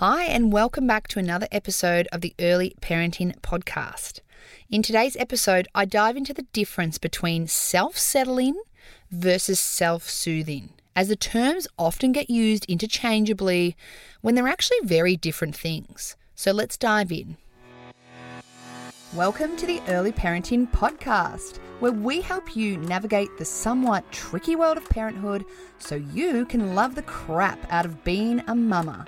Hi, and welcome back to another episode of the Early Parenting Podcast. In today's episode, I dive into the difference between self settling versus self soothing, as the terms often get used interchangeably when they're actually very different things. So let's dive in. Welcome to the Early Parenting Podcast, where we help you navigate the somewhat tricky world of parenthood so you can love the crap out of being a mama.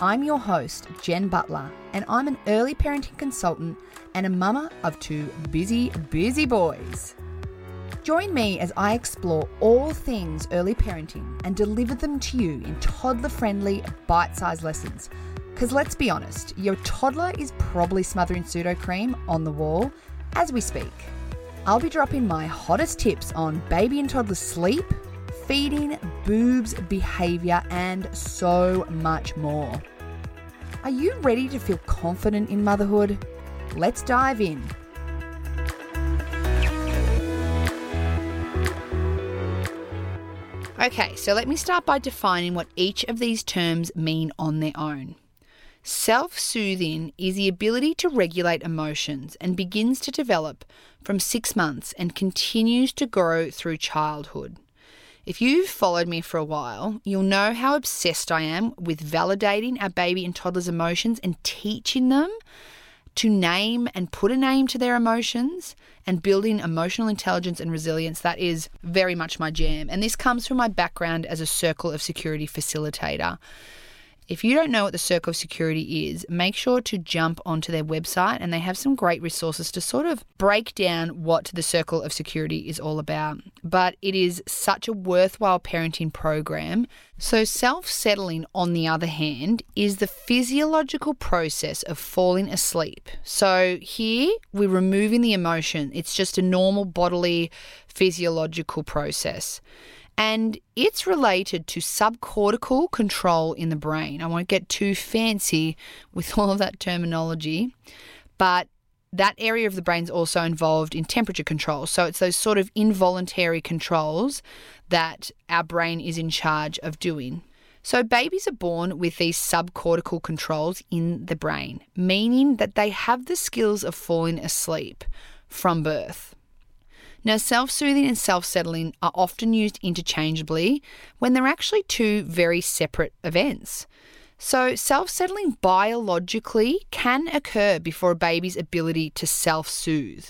I'm your host, Jen Butler, and I'm an early parenting consultant and a mama of two busy, busy boys. Join me as I explore all things early parenting and deliver them to you in toddler friendly, bite sized lessons. Because let's be honest, your toddler is probably smothering Sudocrem on the wall as we speak. I'll be dropping my hottest tips on baby and toddler sleep, feeding, boobs, behavior, and so much more. Are you ready to feel confident in motherhood? Let's dive in. Okay, so let me start by defining what each of these terms mean on their own. Self soothing is the ability to regulate emotions and begins to develop from six months and continues to grow through childhood. If you've followed me for a while, you'll know how obsessed I am with validating our baby and toddler's emotions and teaching them to name and put a name to their emotions and building emotional intelligence and resilience. That is very much my jam. And this comes from my background as a circle of security facilitator. If you don't know what the Circle of Security is, make sure to jump onto their website and they have some great resources to sort of break down what the Circle of Security is all about. But it is such a worthwhile parenting program. So, self settling, on the other hand, is the physiological process of falling asleep. So, here we're removing the emotion, it's just a normal bodily physiological process and it's related to subcortical control in the brain. I won't get too fancy with all of that terminology, but that area of the brain is also involved in temperature control. So it's those sort of involuntary controls that our brain is in charge of doing. So babies are born with these subcortical controls in the brain, meaning that they have the skills of falling asleep from birth. Now, self soothing and self settling are often used interchangeably when they're actually two very separate events. So, self settling biologically can occur before a baby's ability to self soothe.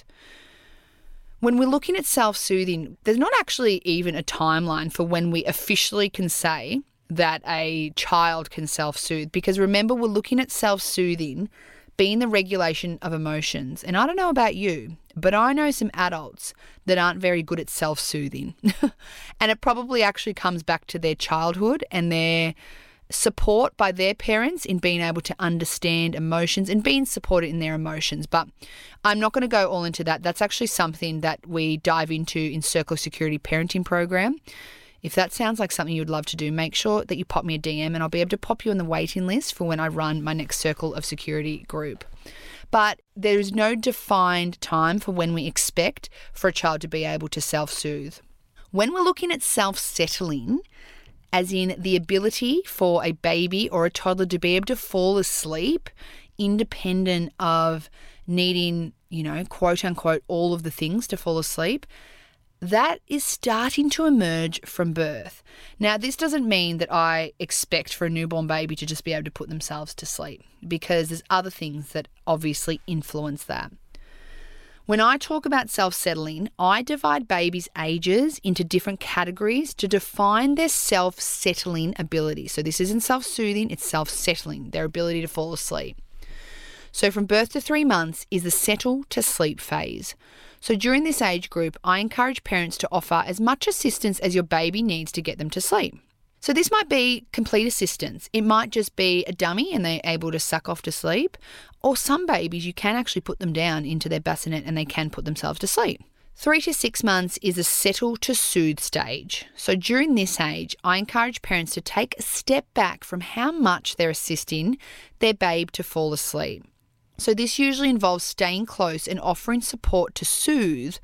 When we're looking at self soothing, there's not actually even a timeline for when we officially can say that a child can self soothe because remember, we're looking at self soothing being the regulation of emotions. And I don't know about you, but I know some adults that aren't very good at self soothing. and it probably actually comes back to their childhood and their support by their parents in being able to understand emotions and being supported in their emotions. But I'm not going to go all into that. That's actually something that we dive into in Circle Security Parenting Program. If that sounds like something you would love to do, make sure that you pop me a DM and I'll be able to pop you on the waiting list for when I run my next Circle of Security group. But there is no defined time for when we expect for a child to be able to self soothe. When we're looking at self settling, as in the ability for a baby or a toddler to be able to fall asleep independent of needing, you know, quote unquote, all of the things to fall asleep, that is starting to emerge from birth. Now, this doesn't mean that I expect for a newborn baby to just be able to put themselves to sleep because there's other things that obviously influence that. When I talk about self settling, I divide babies' ages into different categories to define their self settling ability. So, this isn't self soothing, it's self settling, their ability to fall asleep. So, from birth to three months is the settle to sleep phase. So during this age group, I encourage parents to offer as much assistance as your baby needs to get them to sleep. So this might be complete assistance. It might just be a dummy and they're able to suck off to sleep. Or some babies, you can actually put them down into their bassinet and they can put themselves to sleep. Three to six months is a settle to soothe stage. So during this age, I encourage parents to take a step back from how much they're assisting their babe to fall asleep. So, this usually involves staying close and offering support to soothe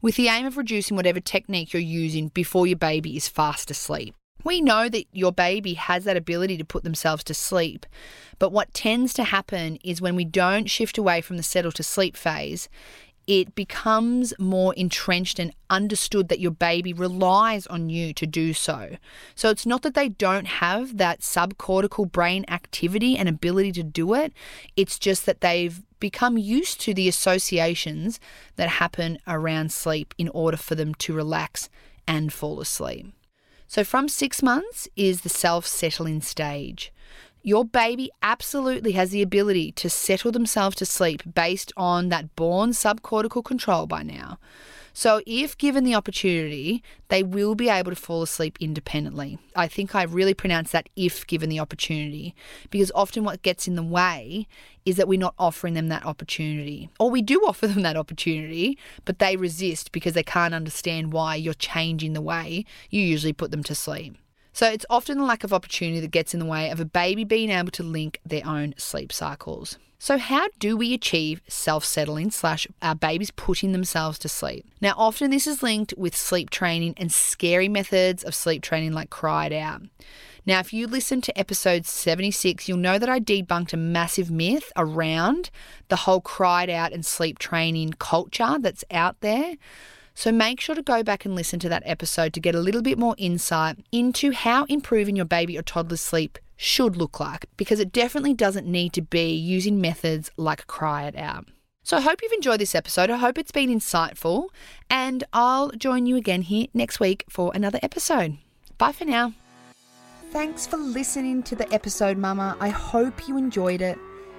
with the aim of reducing whatever technique you're using before your baby is fast asleep. We know that your baby has that ability to put themselves to sleep, but what tends to happen is when we don't shift away from the settle to sleep phase, it becomes more entrenched and understood that your baby relies on you to do so. So it's not that they don't have that subcortical brain activity and ability to do it, it's just that they've become used to the associations that happen around sleep in order for them to relax and fall asleep. So, from six months is the self settling stage. Your baby absolutely has the ability to settle themselves to sleep based on that born subcortical control by now. So, if given the opportunity, they will be able to fall asleep independently. I think I really pronounce that if given the opportunity, because often what gets in the way is that we're not offering them that opportunity. Or we do offer them that opportunity, but they resist because they can't understand why you're changing the way you usually put them to sleep. So it's often the lack of opportunity that gets in the way of a baby being able to link their own sleep cycles. So, how do we achieve self settling slash our babies putting themselves to sleep? Now, often this is linked with sleep training and scary methods of sleep training like cry it out. Now, if you listen to episode 76, you'll know that I debunked a massive myth around the whole cry it out and sleep training culture that's out there. So make sure to go back and listen to that episode to get a little bit more insight into how improving your baby or toddler's sleep should look like, because it definitely doesn't need to be using methods like cry it out. So I hope you've enjoyed this episode. I hope it's been insightful, and I'll join you again here next week for another episode. Bye for now. Thanks for listening to the episode, Mama. I hope you enjoyed it.